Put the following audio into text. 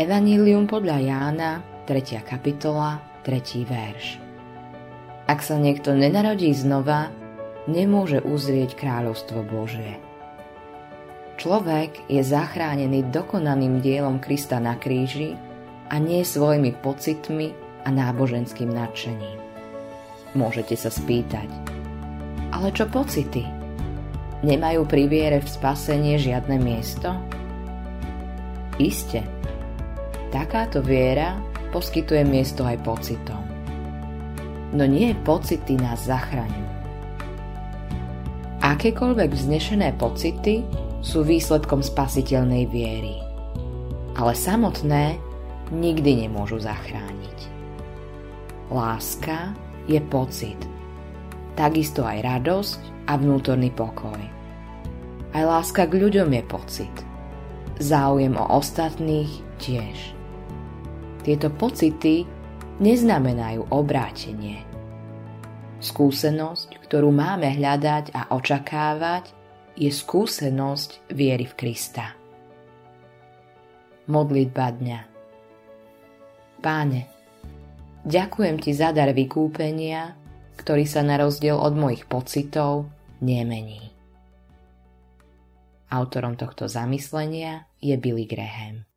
Evanílium podľa Jána, 3. kapitola, 3. verš. Ak sa niekto nenarodí znova, nemôže uzrieť kráľovstvo Božie. Človek je zachránený dokonaným dielom Krista na kríži a nie svojimi pocitmi a náboženským nadšením. Môžete sa spýtať, ale čo pocity? Nemajú pri viere v spasenie žiadne miesto? Isté. Takáto viera poskytuje miesto aj pocitom. No nie pocity nás zachraňujú. Akékoľvek vznešené pocity sú výsledkom spasiteľnej viery. Ale samotné nikdy nemôžu zachrániť. Láska je pocit. Takisto aj radosť a vnútorný pokoj. Aj láska k ľuďom je pocit. Záujem o ostatných tiež. Tieto pocity neznamenajú obrátenie. Skúsenosť, ktorú máme hľadať a očakávať, je skúsenosť viery v Krista. Modlitba dňa Páne, ďakujem Ti za dar vykúpenia, ktorý sa na rozdiel od mojich pocitov nemení. Autorom tohto zamyslenia je Billy Graham.